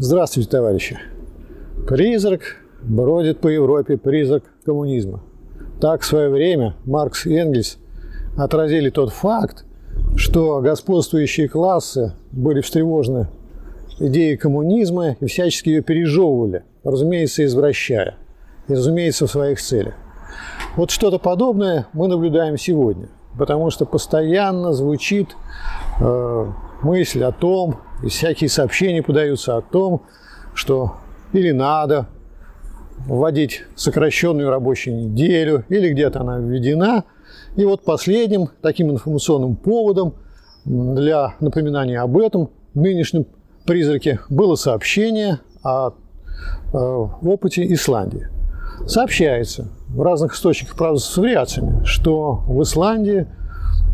Здравствуйте, товарищи. Призрак бродит по Европе, призрак коммунизма. Так в свое время Маркс и Энгельс отразили тот факт, что господствующие классы были встревожены идеей коммунизма и всячески ее пережевывали, разумеется, извращая, и, разумеется, в своих целях. Вот что-то подобное мы наблюдаем сегодня, потому что постоянно звучит э, мысль о том, и всякие сообщения подаются о том, что или надо вводить сокращенную рабочую неделю, или где-то она введена. И вот последним таким информационным поводом для напоминания об этом нынешнем призраке было сообщение о, о опыте Исландии. Сообщается в разных источниках, правда, с вариациями, что в Исландии – Э,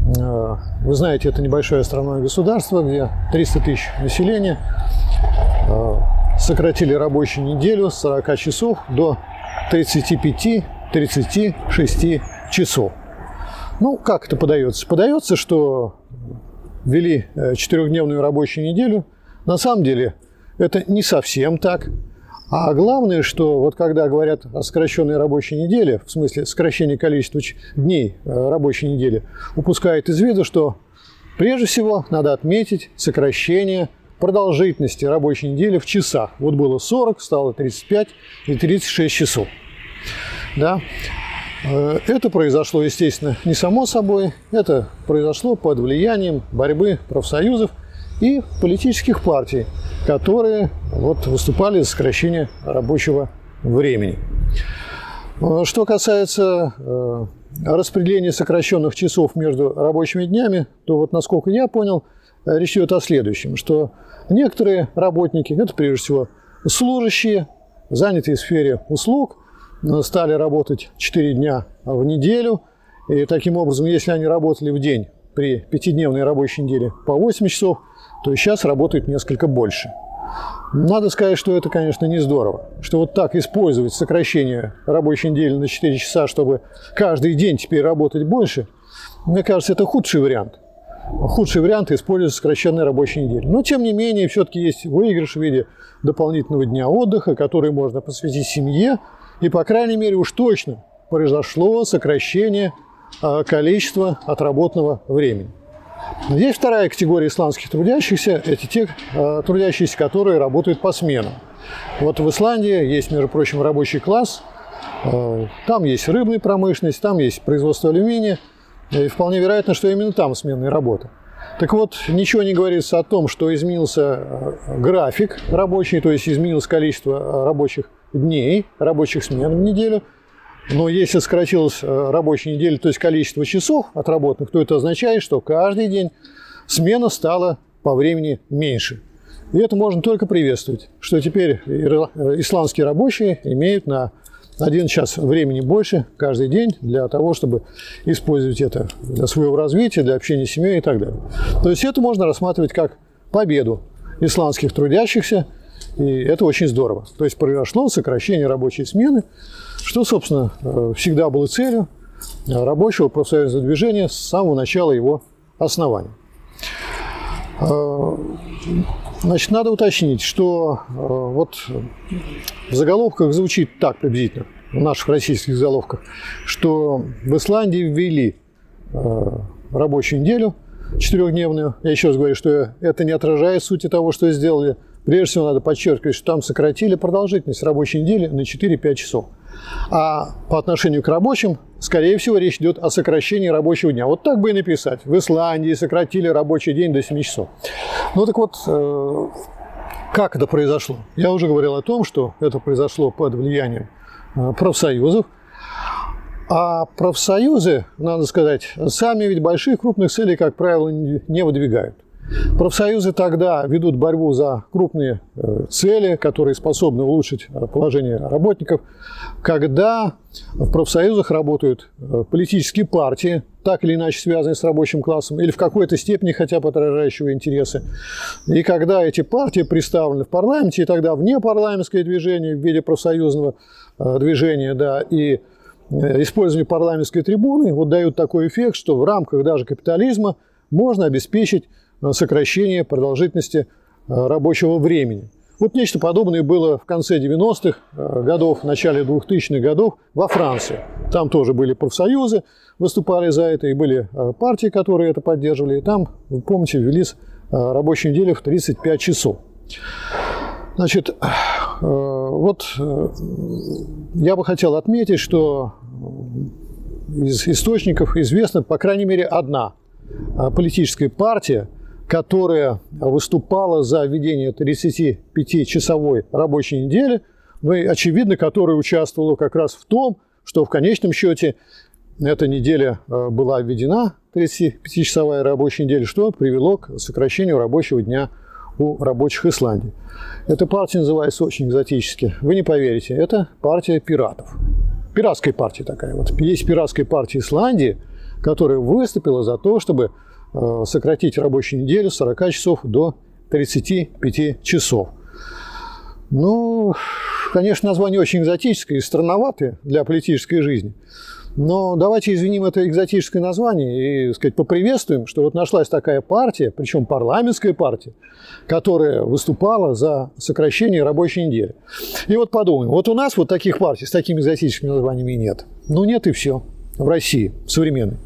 вы знаете, это небольшое островное государство, где 300 тысяч населения. Э, сократили рабочую неделю с 40 часов до 35-36 часов. Ну, как это подается? Подается, что ввели э, четырехдневную рабочую неделю. На самом деле это не совсем так. А главное, что вот когда говорят о сокращенной рабочей неделе, в смысле сокращения количества дней э, рабочей недели, упускают из виду, что прежде всего надо отметить сокращение продолжительности рабочей недели в часах. Вот было 40, стало 35 и 36 часов. Да? Э, это произошло, естественно, не само собой. Это произошло под влиянием борьбы профсоюзов и политических партий, которые вот, выступали за сокращение рабочего времени. Э, что касается э, распределения сокращенных часов между рабочими днями, то вот насколько я понял, речь идет о следующем, что некоторые работники, это прежде всего служащие, занятые в сфере услуг, э, стали работать 4 дня в неделю, и таким образом, если они работали в день при пятидневной рабочей неделе по 8 часов, то сейчас работают несколько больше. Надо сказать, что это, конечно, не здорово, что вот так использовать сокращение рабочей недели на 4 часа, чтобы каждый день теперь работать больше, мне кажется, это худший вариант. Худший вариант использовать сокращенной рабочей недели. Но, тем не менее, все-таки есть выигрыш в виде дополнительного дня отдыха, который можно посвятить семье. И, по крайней мере, уж точно произошло сокращение а, количества отработанного времени. Есть вторая категория исландских трудящихся, это те э, трудящиеся, которые работают по сменам. Вот в Исландии есть, между прочим, рабочий класс, э, там есть рыбная промышленность, там есть производство алюминия, и вполне вероятно, что именно там сменная работа. Так вот, ничего не говорится о том, что изменился э, график рабочий, то есть изменилось количество э, рабочих дней, рабочих смен в неделю – но если сократилась э, рабочая неделя, то есть количество часов отработанных, то это означает, что каждый день смена стала по времени меньше. И это можно только приветствовать, что теперь э, исландские рабочие имеют на один час времени больше каждый день для того, чтобы использовать это для своего развития, для общения с семьей и так далее. То есть это можно рассматривать как победу исландских трудящихся, и это очень здорово. То есть произошло сокращение рабочей смены, что, собственно, э, всегда было целью рабочего профсоюзного движения с самого начала его основания. Э, значит, надо уточнить, что э, вот в заголовках звучит так приблизительно, в наших российских заголовках, что в Исландии ввели рабочую неделю четырехдневную. Я еще раз говорю, что это не отражает сути того, что сделали. Прежде всего надо подчеркивать, что там сократили продолжительность рабочей недели на 4-5 часов. А по отношению к рабочим, скорее всего, речь идет о сокращении рабочего дня. Вот так бы и написать. В Исландии сократили рабочий день до 7 часов. Ну так вот, э, как это произошло? Я уже говорил о том, что это произошло под влиянием э, профсоюзов. А профсоюзы, надо сказать, сами ведь больших крупных целей, как правило, не выдвигают. Профсоюзы тогда ведут борьбу за крупные э, цели, которые способны улучшить э, положение работников, когда в профсоюзах работают э, политические партии, так или иначе связанные с рабочим классом, или в какой-то степени хотя бы отражающего интересы. И когда эти партии представлены в парламенте, и тогда внепарламентское движение в виде профсоюзного движения, да, и использование парламентской трибуны вот дают такой эффект, что в рамках даже капитализма можно обеспечить сокращение продолжительности э, рабочего времени. Вот нечто подобное было в конце 90-х э, годов, в начале 2000-х годов во Франции. Там тоже были профсоюзы, выступали за это, и были э, партии, которые это поддерживали. И там, вы помните, ввелись рабочую неделю в 35 часов. Значит, вот я бы хотел отметить, что из источников известна, по крайней мере, одна политическая партия, которая выступала за введение 35-часовой рабочей недели, ну и, очевидно, которая участвовала как раз в том, что в конечном счете эта неделя э, была введена, 35-часовая рабочая неделя, что привело к сокращению рабочего дня у рабочих Исландии. Эта партия называется очень экзотически. Вы не поверите, это партия пиратов. Пиратская партия такая. Вот есть пиратская партия Исландии, которая выступила за то, чтобы сократить рабочую неделю с 40 часов до 35 часов. Ну, конечно, название очень экзотическое и странноватое для политической жизни. Но давайте извиним это экзотическое название и, так сказать, поприветствуем, что вот нашлась такая партия, причем парламентская партия, которая выступала за сокращение рабочей недели. И вот подумаем, вот у нас вот таких партий с такими экзотическими названиями нет. Ну нет и все в России, современной.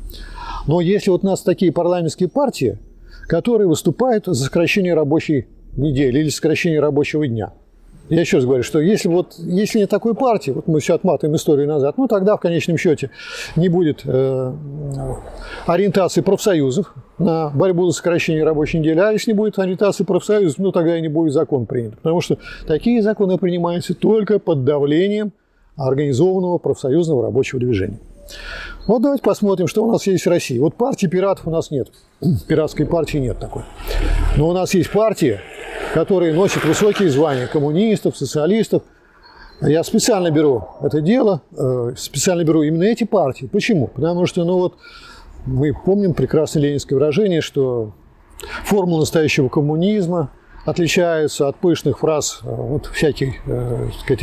Но если вот у нас такие парламентские партии, которые выступают за сокращение рабочей недели или сокращение рабочего дня. Я еще раз говорю, что если, вот, если нет такой партии, вот мы все отматываем историю назад, ну тогда в конечном счете не будет э, ориентации профсоюзов на борьбу за сокращение рабочей недели, а если не будет ориентации профсоюзов, ну тогда и не будет закон принят. Потому что такие законы принимаются только под давлением организованного профсоюзного рабочего движения. Вот давайте посмотрим, что у нас есть в России. Вот партии пиратов у нас нет. Пиратской партии нет такой. Но у нас есть партии, которые носят высокие звания коммунистов, социалистов. Я специально беру это дело, э, специально беру именно эти партии. Почему? Потому что, ну вот, мы помним прекрасное ленинское выражение, что формула настоящего коммунизма отличаются от пышных фраз э, вот, всяких э, сказать,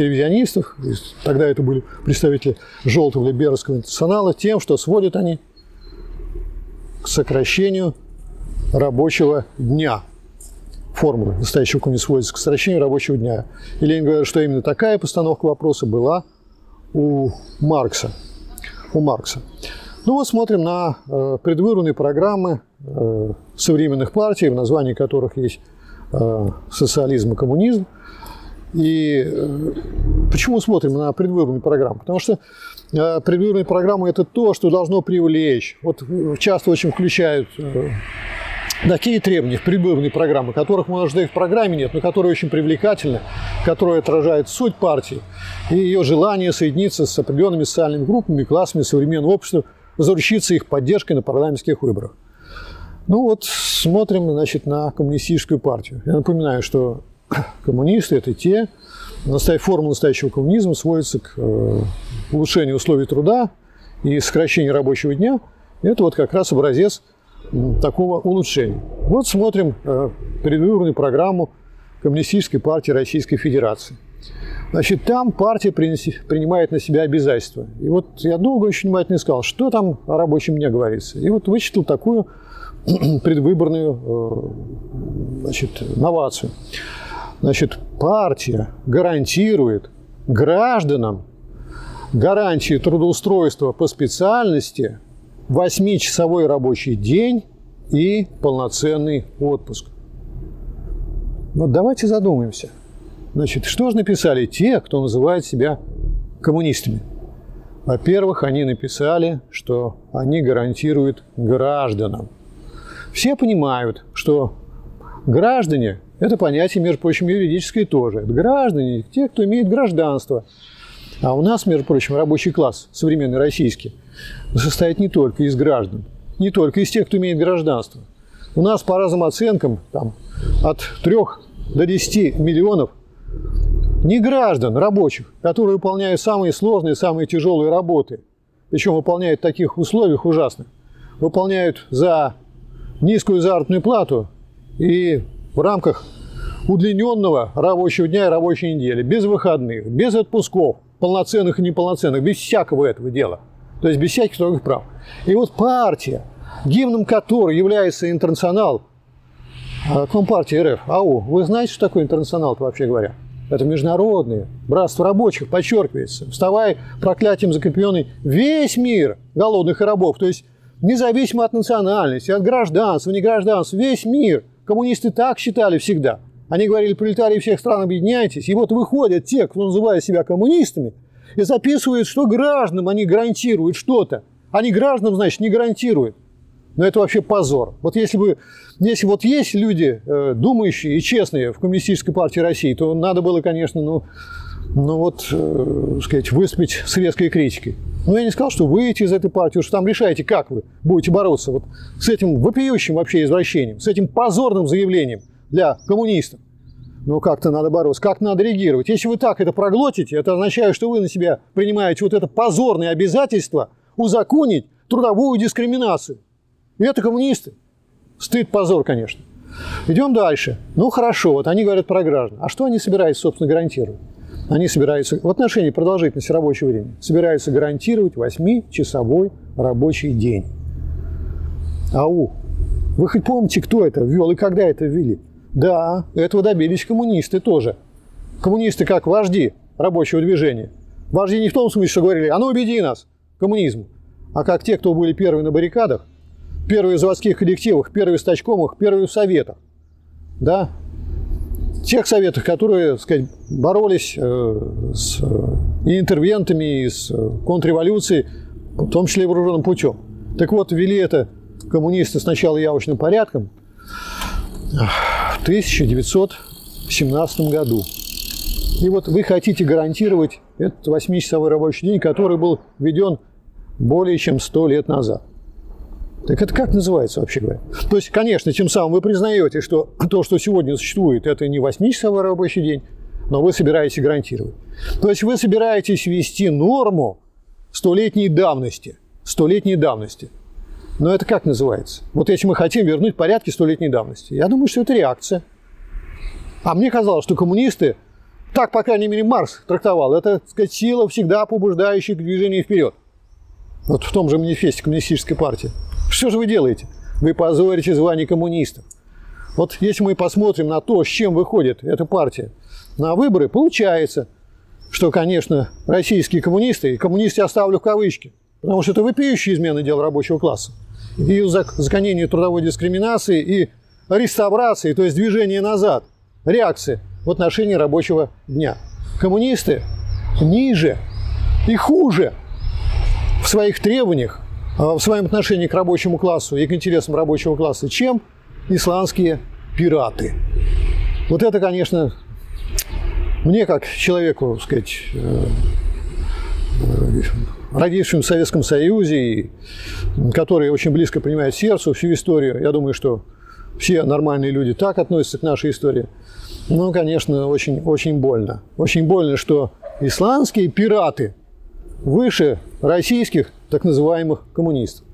тогда это были представители желтого либерского интернационала, тем, что сводят они к сокращению рабочего дня. Формула настоящего коммунизма сводится к сокращению рабочего дня. И Ленин говорит, что именно такая постановка вопроса была у Маркса. У Маркса. Ну вот смотрим на э, предвыборные программы э, современных партий, в названии которых есть социализм и коммунизм. И э, почему смотрим на предвыборную программу? Потому что э, предвыборная программа – это то, что должно привлечь. Вот часто очень включают такие требования в предвыборные программы, которых, может, и в программе нет, но которые очень привлекательны, которые отражают суть партии и ее желание соединиться с определенными социальными группами, классами современного общества, заручиться их поддержкой на парламентских выборах. Ну вот смотрим, значит, на коммунистическую партию. Я напоминаю, что коммунисты – это те, форма настоящего коммунизма сводится к э, улучшению условий труда и сокращению рабочего дня. Это вот как раз образец такого улучшения. Вот смотрим э, предвыборную программу Коммунистической партии Российской Федерации. Значит, там партия принимает на себя обязательства. И вот я долго очень внимательно искал, что там о рабочем дне говорится. И вот вычитал такую предвыборную э, значит, новацию. Значит, партия гарантирует гражданам гарантии трудоустройства по специальности 8-часовой рабочий день и полноценный отпуск. Вот давайте задумаемся. Значит, что же написали те, кто называет себя коммунистами? Во-первых, они написали, что они гарантируют гражданам все понимают, что граждане – это понятие, между прочим, юридическое тоже. Это граждане – те, кто имеет гражданство. А у нас, между прочим, рабочий класс, современный российский, состоит не только из граждан, не только из тех, кто имеет гражданство. У нас по разным оценкам там, от 3 до 10 миллионов не граждан, рабочих, которые выполняют самые сложные, самые тяжелые работы, причем выполняют в таких условиях ужасных. Выполняют за низкую заработную плату и в рамках удлиненного рабочего дня и рабочей недели, без выходных, без отпусков, полноценных и неполноценных, без всякого этого дела. То есть без всяких других прав. И вот партия, гимном которой является интернационал, А, Компартии РФ, АУ, вы знаете, что такое интернационал вообще говоря? Это международные, братство рабочих, подчеркивается. Вставай проклятием закрепленный весь мир голодных и рабов. То есть независимо от национальности, от гражданства, не гражданства, весь мир. Коммунисты так считали всегда. Они говорили, пролетарии всех стран, объединяйтесь. И вот выходят те, кто называет себя коммунистами, и записывают, что гражданам они гарантируют что-то. Они гражданам, значит, не гарантируют. Но это вообще позор. Вот если бы, если вот есть люди, э, думающие и честные в Коммунистической партии России, то надо было, конечно, ну, ну вот, э, сказать, выступить с резкой критикой. Но я не сказал, что выйти из этой партии, что там решаете, как вы будете бороться вот с этим вопиющим вообще извращением, с этим позорным заявлением для коммунистов. Ну, как-то надо бороться, как надо реагировать. Если вы так это проглотите, это означает, что вы на себя принимаете вот это позорное обязательство узаконить трудовую дискриминацию. И это коммунисты. Стыд, позор, конечно. Идем дальше. Ну, хорошо, вот они говорят про граждан. А что они собираются, собственно, гарантировать? Они собираются в отношении продолжительности рабочего времени собираются гарантировать 8-часовой рабочий день. Ау, вы хоть помните, кто это ввел и когда это ввели? Да, этого добились коммунисты тоже. Коммунисты как вожди рабочего движения. Вожди не в том смысле, что говорили, а ну убеди нас коммунизму, а как те, кто были первые на баррикадах, первые в заводских коллективах, первые в стачкомах, первые в советах. Да? Тех советах, которые, так сказать, боролись э, с и интервентами, с контрреволюцией, в том числе и вооруженным путем. Так вот, ввели это коммунисты сначала явочным порядком в 1917 году. И вот вы хотите гарантировать этот 8-часовой рабочий день, который был введен более чем 100 лет назад. Так это как называется вообще говоря? То есть, конечно, тем самым вы признаете, что то, что сегодня существует, это не 8-часовой рабочий день, но вы собираетесь гарантировать. То есть вы собираетесь ввести норму столетней давности. Столетней давности. Но это как называется? Вот если мы хотим вернуть порядки столетней давности. Я думаю, что это реакция. А мне казалось, что коммунисты, так, по крайней мере, Марс трактовал, это, так сказать, сила, всегда побуждающая к движению вперед. Вот в том же манифесте коммунистической партии. Что же вы делаете? Вы позорите звание коммунистов. Вот если мы посмотрим на то, с чем выходит эта партия на выборы, получается, что, конечно, российские коммунисты, и коммунисты оставлю в кавычки, потому что это вопиющая измена дел рабочего класса, и узаконение трудовой дискриминации, и реставрации, то есть движение назад, реакции в отношении рабочего дня. Коммунисты ниже и хуже в своих требованиях в своем отношении к рабочему классу и к интересам рабочего класса, чем исландские пираты. Вот это, конечно, мне как человеку, сказать, э, э, родившим в Советском Союзе, и который очень близко понимает сердцу всю историю, я думаю, что все нормальные люди так относятся к нашей истории. Ну, конечно, очень, очень больно. Очень больно, что исландские пираты выше российских так называемых коммунистов.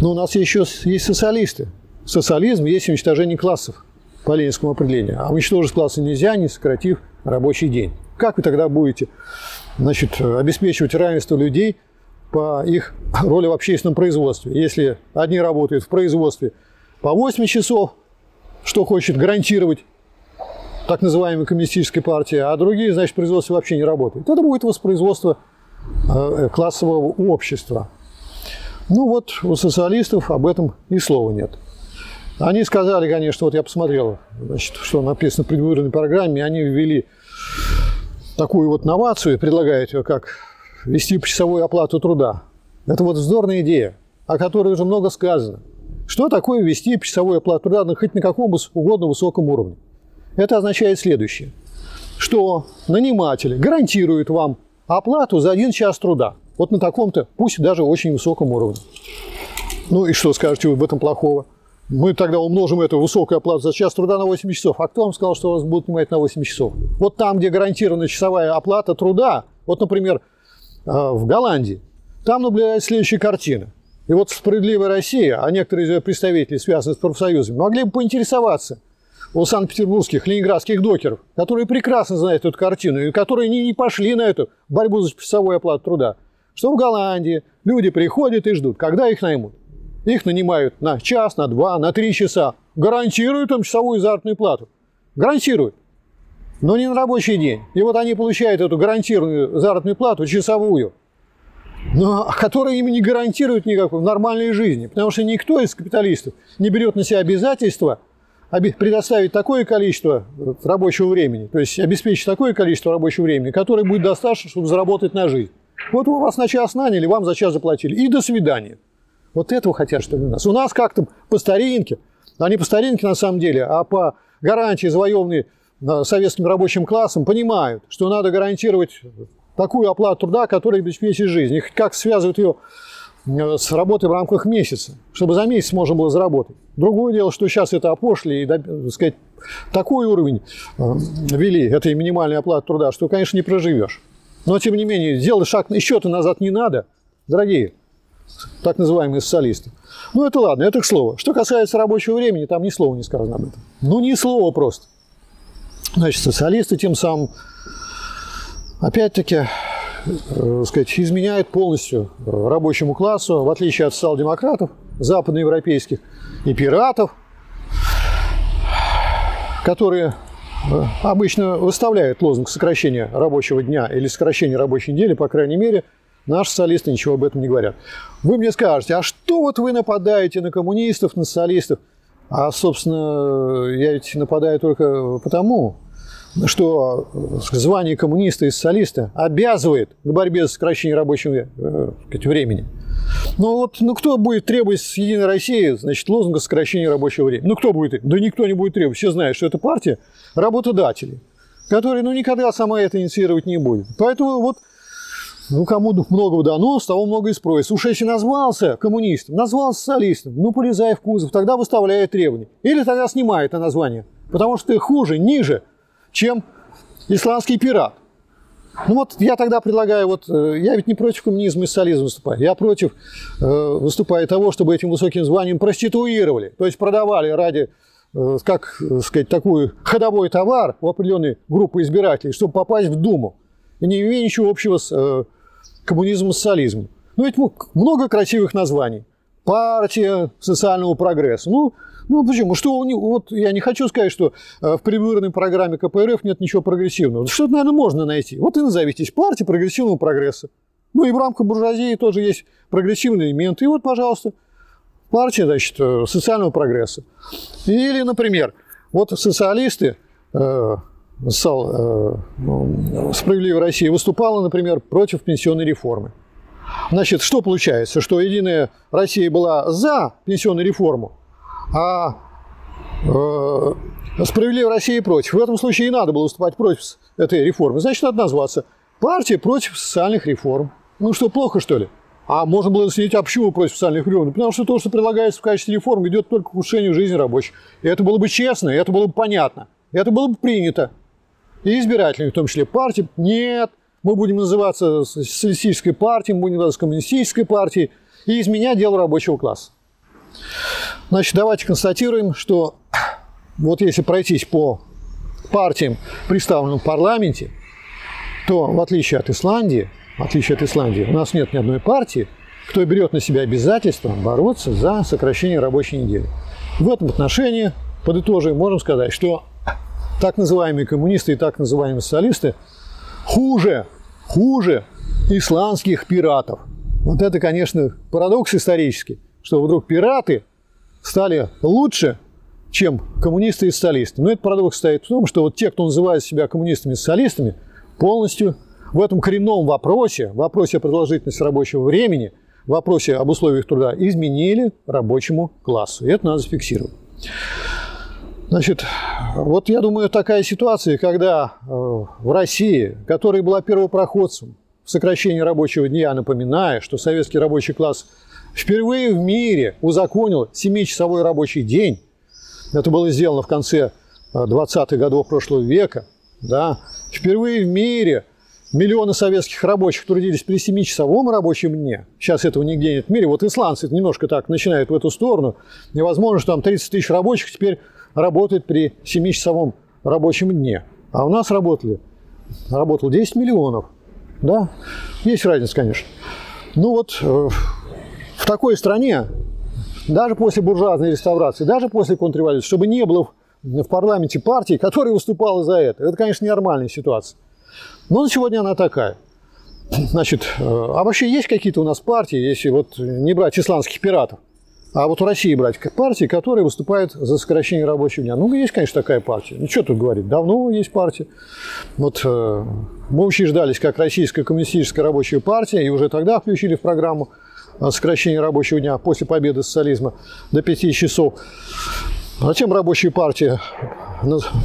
Но у нас еще есть социалисты. Социализм есть уничтожение классов по ленинскому определению. А уничтожить классы нельзя, не сократив рабочий день. Как вы тогда будете значит, обеспечивать равенство людей по их роли в общественном производстве? Если одни работают в производстве по 8 часов, что хочет гарантировать так называемая коммунистическая партия, а другие, значит, производство вообще не работает. Это будет воспроизводство классового общества. Ну вот у социалистов об этом и слова нет. Они сказали, конечно, вот я посмотрел, значит, что написано в предвыборной программе, они ввели такую вот новацию, предлагают ее как вести почасовую оплату труда. Это вот вздорная идея, о которой уже много сказано. Что такое ввести часовую оплату труда ну, хоть на каком угодно высоком уровне? Это означает следующее, что наниматели гарантируют вам оплату за один час труда. Вот на таком-то, пусть даже очень высоком уровне. Ну и что скажете вы в этом плохого? Мы тогда умножим эту высокую оплату за час труда на 8 часов. А кто вам сказал, что вас будут нанимать на 8 часов? Вот там, где гарантирована часовая оплата труда, вот, например, э, в Голландии, там наблюдается следующая картина. И вот «Справедливая Россия», а некоторые из ее представителей, связанные с профсоюзами, могли бы поинтересоваться – у санкт-петербургских, ленинградских докеров, которые прекрасно знают эту картину и которые не, не пошли на эту борьбу за часовую оплату труда, что в Голландии люди приходят и ждут, когда их наймут. Их нанимают на час, на два, на три часа. гарантируют им часовую заработную плату. Гарантируют. Но не на рабочий день. И вот они получают эту гарантированную заработную плату, часовую, но которая им не гарантирует никакой нормальной жизни. Потому что никто из капиталистов не берет на себя обязательства предоставить такое количество рабочего времени, то есть обеспечить такое количество рабочего времени, которое будет достаточно, чтобы заработать на жизнь. Вот вы вас на час наняли, вам за час заплатили. И до свидания. Вот этого хотят, чтобы у нас. У нас как-то по старинке, а не по старинке на самом деле, а по гарантии, завоеванной э, советским рабочим классом, понимают, что надо гарантировать такую оплату труда, которая обеспечит жизнь. И как связывают ее э, с работой в рамках месяца, чтобы за месяц можно было заработать. Другое дело, что сейчас это опошли и, так сказать, такой уровень э, ввели этой минимальной оплаты труда, что, конечно, не проживешь. Но, тем не менее, сделать шаг еще-то назад не надо, дорогие так называемые социалисты. Ну, это ладно, это к слову. Что касается рабочего времени, там ни слова не сказано об этом. Ну, ни слова просто. Значит, социалисты тем самым, опять-таки, э, сказать, изменяют полностью рабочему классу, в отличие от социал-демократов, западноевропейских, и пиратов, которые э, обычно выставляют лозунг сокращения рабочего дня или сокращения рабочей недели, по крайней мере – Наши социалисты ничего об этом не говорят. Вы мне скажете, а что вот вы нападаете на коммунистов, на социалистов? А, собственно, я ведь нападаю только потому, что звание коммуниста и социалиста обязывает к борьбе за сокращение рабочего э, времени. Ну вот, ну кто будет требовать с Единой России, значит, лозунга сокращения рабочего времени? Ну кто будет? Да никто не будет требовать. Все знают, что это партия работодателей, которые, ну, никогда сама это инициировать не будет. Поэтому вот ну, кому много дано, с того много и спросит. Уж если назвался коммунистом, назвался социалистом, ну, полезай в кузов, тогда выставляет требования. Или тогда снимает это название, потому что ты хуже, ниже, чем исландский пират. Ну вот я тогда предлагаю, вот э, я ведь не против коммунизма и социализма выступаю, я против э, выступаю того, чтобы этим высоким званием проституировали, то есть продавали ради, э, как сказать, такой ходовой товар у определенной группы избирателей, чтобы попасть в Думу, и не имея ничего общего с э, коммунизм и социализм. Ну, ведь много красивых названий. Партия социального прогресса. Ну, ну почему? Что, вот я не хочу сказать, что э, в предвыборной программе КПРФ нет ничего прогрессивного. Что-то, наверное, можно найти. Вот и назовитесь партия прогрессивного прогресса. Ну и в рамках буржуазии тоже есть прогрессивные элементы. И вот, пожалуйста, партия, значит, э, социального прогресса. Или, например, вот социалисты, э, САЛ, э, «Справедливая Россия» выступала, например, против пенсионной реформы. Значит, что получается? Что «Единая Россия» была за пенсионную реформу, а э, «Справедливая Россия» против. В этом случае и надо было выступать против этой реформы. Значит, надо назваться «Партия против социальных реформ». Ну что, плохо, что ли? А можно было снять, а почему против социальных реформ? Потому что то, что предлагается в качестве реформ, идет только к улучшению жизни рабочих. И это было бы честно, и это было бы понятно. И это было бы принято и избирателями, в том числе партии. Нет, мы будем называться социалистической партией, мы будем называться коммунистической партией и изменять дело рабочего класса. Значит, давайте констатируем, что вот если пройтись по партиям, представленным в парламенте, то в отличие от Исландии, в отличие от Исландии, у нас нет ни одной партии, кто берет на себя обязательство бороться за сокращение рабочей недели. В этом отношении, подытоживая, можем сказать, что так называемые коммунисты и так называемые социалисты хуже, хуже исландских пиратов. Вот это, конечно, парадокс исторический, что вдруг пираты стали лучше, чем коммунисты и социалисты. Но этот парадокс стоит в том, что вот те, кто называет себя коммунистами и социалистами, полностью в этом коренном вопросе, вопросе о продолжительности рабочего времени, вопросе об условиях труда, изменили рабочему классу. И это надо зафиксировать. Значит, вот я думаю, такая ситуация, когда э, в России, которая была первопроходцем в сокращении рабочего дня, напоминая, что советский рабочий класс впервые в мире узаконил 7-часовой рабочий день, это было сделано в конце 20-х э, годов прошлого века, да, впервые в мире миллионы советских рабочих трудились при 7-часовом рабочем дне. Сейчас этого нигде нет в мире. Вот исландцы немножко так начинают в эту сторону. Невозможно, что там 30 тысяч рабочих теперь работает при 7-часовом рабочем дне. А у нас работали, работало 10 миллионов. Да? Есть разница, конечно. Ну вот э, в такой стране, даже после буржуазной реставрации, даже после контрреволюции, чтобы не было в парламенте партии, которая выступала за это. Это, конечно, нормальная ситуация. Но на сегодня она такая. Значит, э, а вообще есть какие-то у нас партии, если вот не брать исландских пиратов, а вот в России брать партии, которые выступают за сокращение рабочего дня. Ну, есть, конечно, такая партия. Ну, что тут говорить, давно есть партия. Вот э, мы учреждались как Российская коммунистическая рабочая партия, и уже тогда включили в программу сокращение рабочего дня после победы социализма до 5 часов. Затем рабочая партия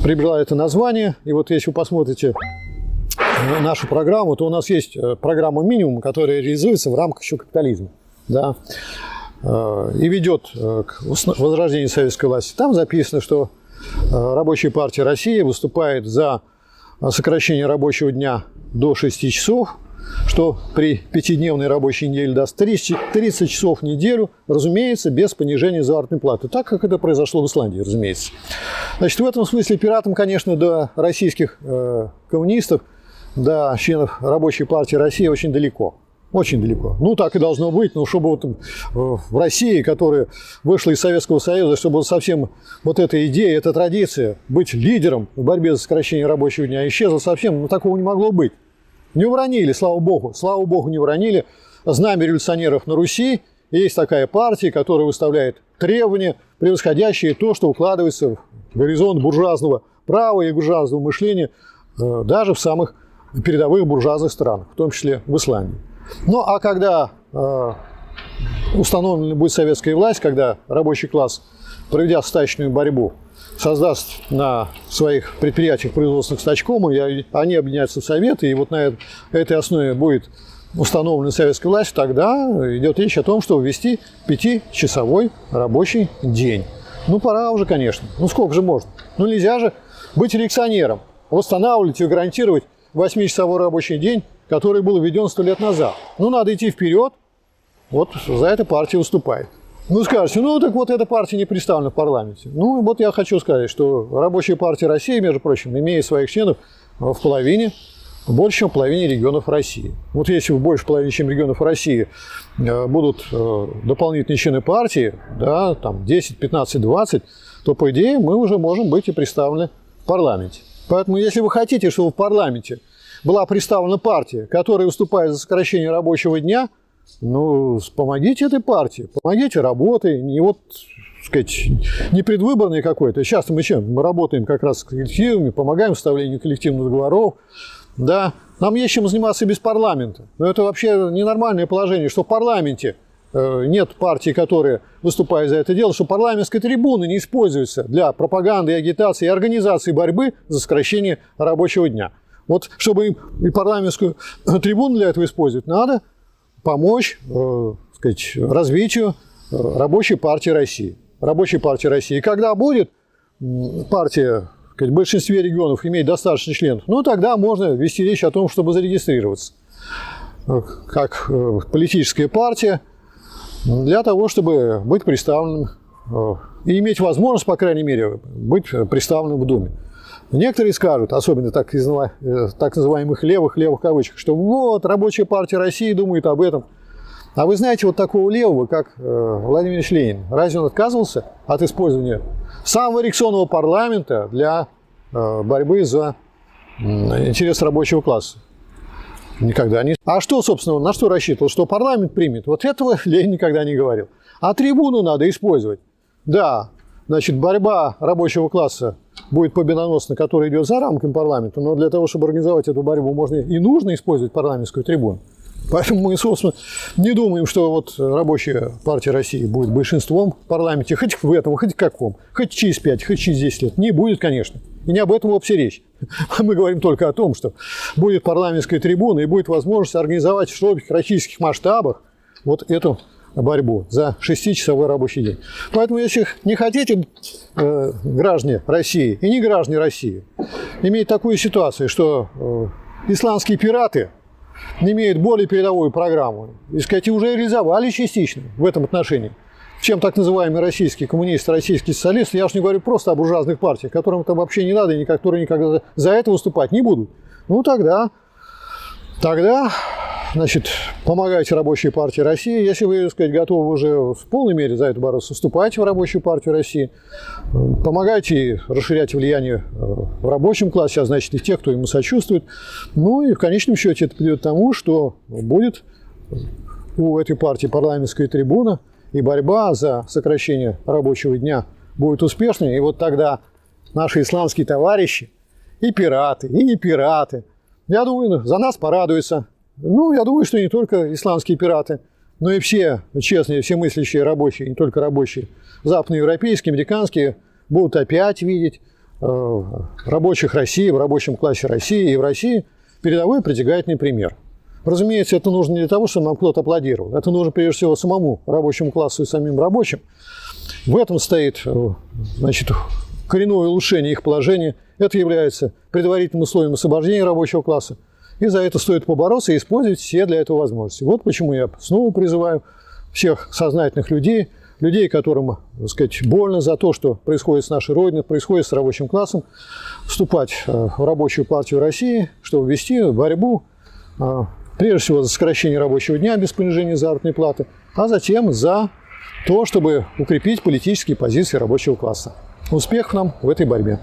приобрела это название. И вот если вы посмотрите нашу программу, то у нас есть э, программа минимум, которая реализуется в рамках еще капитализма. Да? Э, и ведет э, к возрождению советской власти. Там записано, что Рабочая партия России выступает за сокращение рабочего дня до 6 часов, что при пятидневной рабочей неделе даст 30, 30 часов в неделю, разумеется, без понижения заработной платы, так как это произошло в Исландии, разумеется. Значит, в этом смысле пиратам, конечно, до российских э, коммунистов, до членов рабочей партии России очень далеко. Очень далеко. Ну, так и должно быть, но чтобы вот э, в России, которая вышла из Советского Союза, чтобы совсем вот эта идея, эта традиция быть лидером в борьбе за сокращение рабочего дня исчезла совсем, ну, такого не могло быть. Не уронили, слава богу, слава богу, не уронили знамя революционеров на Руси. есть такая партия, которая выставляет требования, превосходящие то, что укладывается в горизонт буржуазного права и буржуазного мышления э, даже в самых передовых буржуазных странах, в том числе в Исландии. Ну а когда э, установлена будет советская власть, когда рабочий класс, проведя стачную борьбу, создаст на своих предприятиях производственных стачком, и они объединяются в советы, и вот на этой основе будет установлена советская власть, тогда идет речь о том, что ввести пятичасовой рабочий день. Ну, пора уже, конечно. Ну, сколько же можно? Ну, нельзя же быть реакционером, восстанавливать и гарантировать восьмичасовой рабочий день, который был введен сто лет назад. Ну, надо идти вперед, вот за это партия выступает. Ну, скажете, ну, так вот эта партия не представлена в парламенте. Ну, вот я хочу сказать, что Рабочая партия России, между прочим, имеет своих членов в половине, больше, чем в половине регионов России. Вот если в больше половины, чем регионов России э, будут э, дополнительные члены партии, да, там 10, 15, 20, то, по идее, мы уже можем быть и представлены в парламенте. Поэтому, если вы хотите, чтобы в парламенте была представлена партия, которая выступает за сокращение рабочего дня – ну, помогите этой партии, помогите работой, не вот, сказать, не предвыборный какой-то. Сейчас мы чем? Мы работаем как раз с коллективами, помогаем в составлению коллективных договоров, да. Нам есть чем заниматься без парламента. Но это вообще ненормальное положение, что в парламенте э, нет партии, которая выступает за это дело, что парламентская трибуна не используется для пропаганды, агитации и организации борьбы за сокращение рабочего дня. Вот чтобы и парламентскую трибуну для этого использовать, надо помочь э, сказать, развитию э, рабочей партии России. Рабочей партии России. И когда будет партия сказать, в большинстве регионов иметь достаточно членов, ну тогда можно вести речь о том, чтобы зарегистрироваться э, как политическая партия для того, чтобы быть представленным и иметь возможность, по крайней мере, быть представленным в Думе. Некоторые скажут, особенно так, из э, так называемых левых, левых кавычек, что вот, рабочая партия России думает об этом. А вы знаете вот такого левого, как э, Владимир Ильич Ленин, разве он отказывался от использования самого реакционного парламента для э, борьбы за интерес рабочего класса? Никогда не. А что, собственно, на что рассчитывал? Что парламент примет? Вот этого Ленин никогда не говорил. А трибуну надо использовать. Да, значит, борьба рабочего класса будет победоносна, которая идет за рамками парламента, но для того, чтобы организовать эту борьбу, можно и нужно использовать парламентскую трибуну. Поэтому мы, собственно, не думаем, что вот рабочая партия России будет большинством в парламенте, хоть в этом, хоть в каком, хоть через 5, хоть через 10 лет. Не будет, конечно. И не об этом вообще речь. Мы говорим только о том, что будет парламентская трибуна и будет возможность организовать в широких российских масштабах вот эту борьбу за шестичасовой рабочий день. Поэтому, если не хотите, э, граждане России и не граждане России, иметь такую ситуацию, что э, исландские пираты имеют более передовую программу, и, сказать, уже реализовали частично в этом отношении, чем так называемые российские коммунисты, российские социалисты, я уж не говорю просто об ужасных партиях, которым там вообще не надо, и которые никогда за это выступать не будут. Ну, тогда, тогда значит, помогаете рабочей партии России. Если вы, так сказать, готовы уже в полной мере за это бороться, вступайте в рабочую партию России. Помогайте расширять влияние в рабочем классе, а значит и тех, кто ему сочувствует. Ну и в конечном счете это приведет к тому, что будет у этой партии парламентская трибуна, и борьба за сокращение рабочего дня будет успешной. И вот тогда наши исламские товарищи, и пираты, и не пираты, я думаю, за нас порадуются. Ну, я думаю, что не только исламские пираты, но и все честные, все мыслящие рабочие, не только рабочие, западноевропейские, американские, будут опять видеть э, рабочих России, в рабочем классе России и в России передовой притягательный пример. Разумеется, это нужно не для того, чтобы нам кто-то аплодировал. Это нужно прежде всего самому рабочему классу и самим рабочим. В этом стоит э, значит, коренное улучшение их положения. Это является предварительным условием освобождения рабочего класса. И за это стоит побороться и использовать все для этого возможности. Вот почему я снова призываю всех сознательных людей, людей, которым, так сказать, больно за то, что происходит с нашей Родиной, происходит с рабочим классом, вступать э, в рабочую партию России, чтобы вести борьбу, э, прежде всего, за сокращение рабочего дня без понижения заработной платы, а затем за то, чтобы укрепить политические позиции рабочего класса. Успехов нам в этой борьбе!